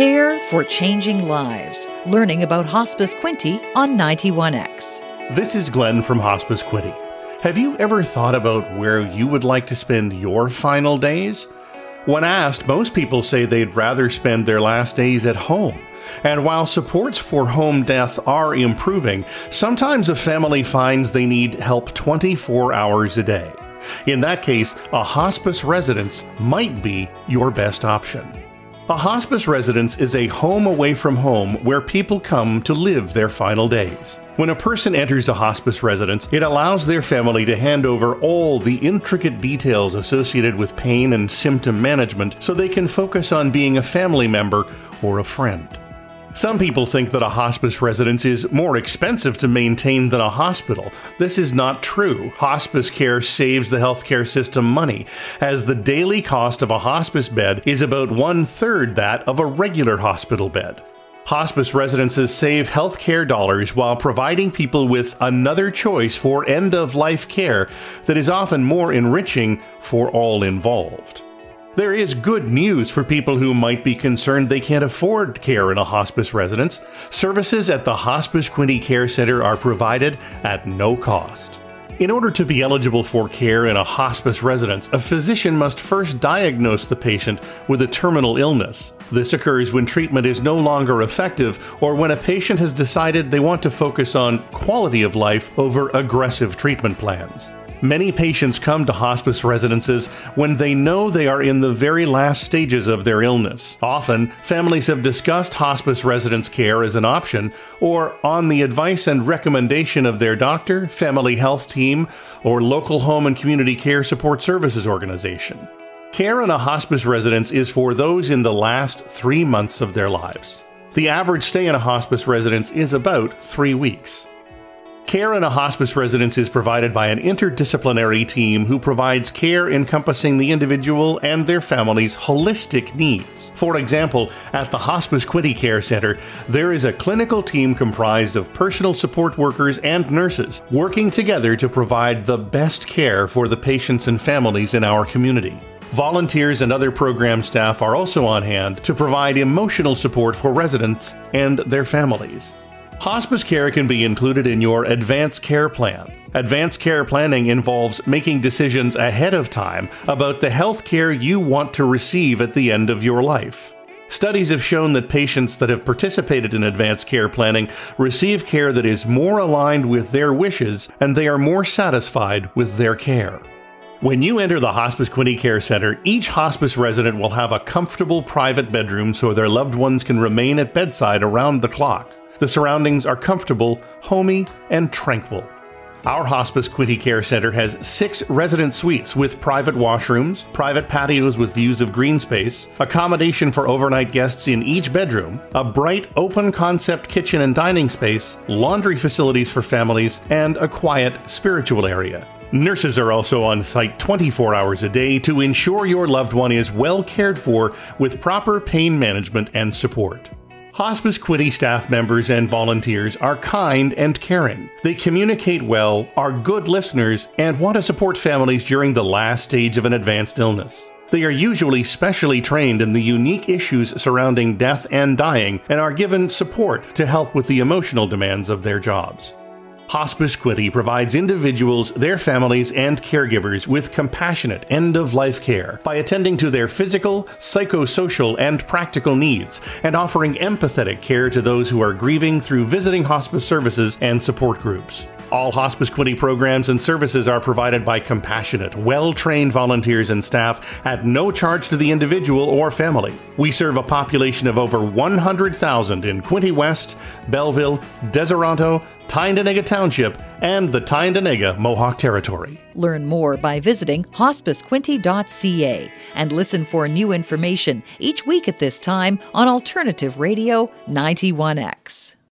Care for Changing Lives. Learning about Hospice Quinte on 91X. This is Glenn from Hospice Quinte. Have you ever thought about where you would like to spend your final days? When asked, most people say they'd rather spend their last days at home. And while supports for home death are improving, sometimes a family finds they need help 24 hours a day. In that case, a hospice residence might be your best option. A hospice residence is a home away from home where people come to live their final days. When a person enters a hospice residence, it allows their family to hand over all the intricate details associated with pain and symptom management so they can focus on being a family member or a friend. Some people think that a hospice residence is more expensive to maintain than a hospital. This is not true. Hospice care saves the healthcare system money, as the daily cost of a hospice bed is about one third that of a regular hospital bed. Hospice residences save healthcare dollars while providing people with another choice for end of life care that is often more enriching for all involved. There is good news for people who might be concerned they can't afford care in a hospice residence. Services at the Hospice Quinte Care Center are provided at no cost. In order to be eligible for care in a hospice residence, a physician must first diagnose the patient with a terminal illness. This occurs when treatment is no longer effective or when a patient has decided they want to focus on quality of life over aggressive treatment plans. Many patients come to hospice residences when they know they are in the very last stages of their illness. Often, families have discussed hospice residence care as an option, or on the advice and recommendation of their doctor, family health team, or local home and community care support services organization. Care in a hospice residence is for those in the last three months of their lives. The average stay in a hospice residence is about three weeks. Care in a hospice residence is provided by an interdisciplinary team who provides care encompassing the individual and their family's holistic needs. For example, at the Hospice Quinte Care Center, there is a clinical team comprised of personal support workers and nurses working together to provide the best care for the patients and families in our community. Volunteers and other program staff are also on hand to provide emotional support for residents and their families. Hospice care can be included in your advanced care plan. Advanced care planning involves making decisions ahead of time about the health care you want to receive at the end of your life. Studies have shown that patients that have participated in advanced care planning receive care that is more aligned with their wishes and they are more satisfied with their care. When you enter the Hospice Quinte Care Center, each hospice resident will have a comfortable private bedroom so their loved ones can remain at bedside around the clock. The surroundings are comfortable, homey, and tranquil. Our Hospice Quinte Care Center has six resident suites with private washrooms, private patios with views of green space, accommodation for overnight guests in each bedroom, a bright open concept kitchen and dining space, laundry facilities for families, and a quiet spiritual area. Nurses are also on site 24 hours a day to ensure your loved one is well cared for with proper pain management and support. Hospice Quinte staff members and volunteers are kind and caring. They communicate well, are good listeners, and want to support families during the last stage of an advanced illness. They are usually specially trained in the unique issues surrounding death and dying and are given support to help with the emotional demands of their jobs. Hospice Quinte provides individuals, their families, and caregivers with compassionate end of life care by attending to their physical, psychosocial, and practical needs and offering empathetic care to those who are grieving through visiting hospice services and support groups. All Hospice Quinte programs and services are provided by compassionate, well trained volunteers and staff at no charge to the individual or family. We serve a population of over 100,000 in Quinte West, Belleville, Deseronto, Tyendinaga Township, and the Tyendinaga Mohawk Territory. Learn more by visiting hospicequinte.ca and listen for new information each week at this time on Alternative Radio 91X.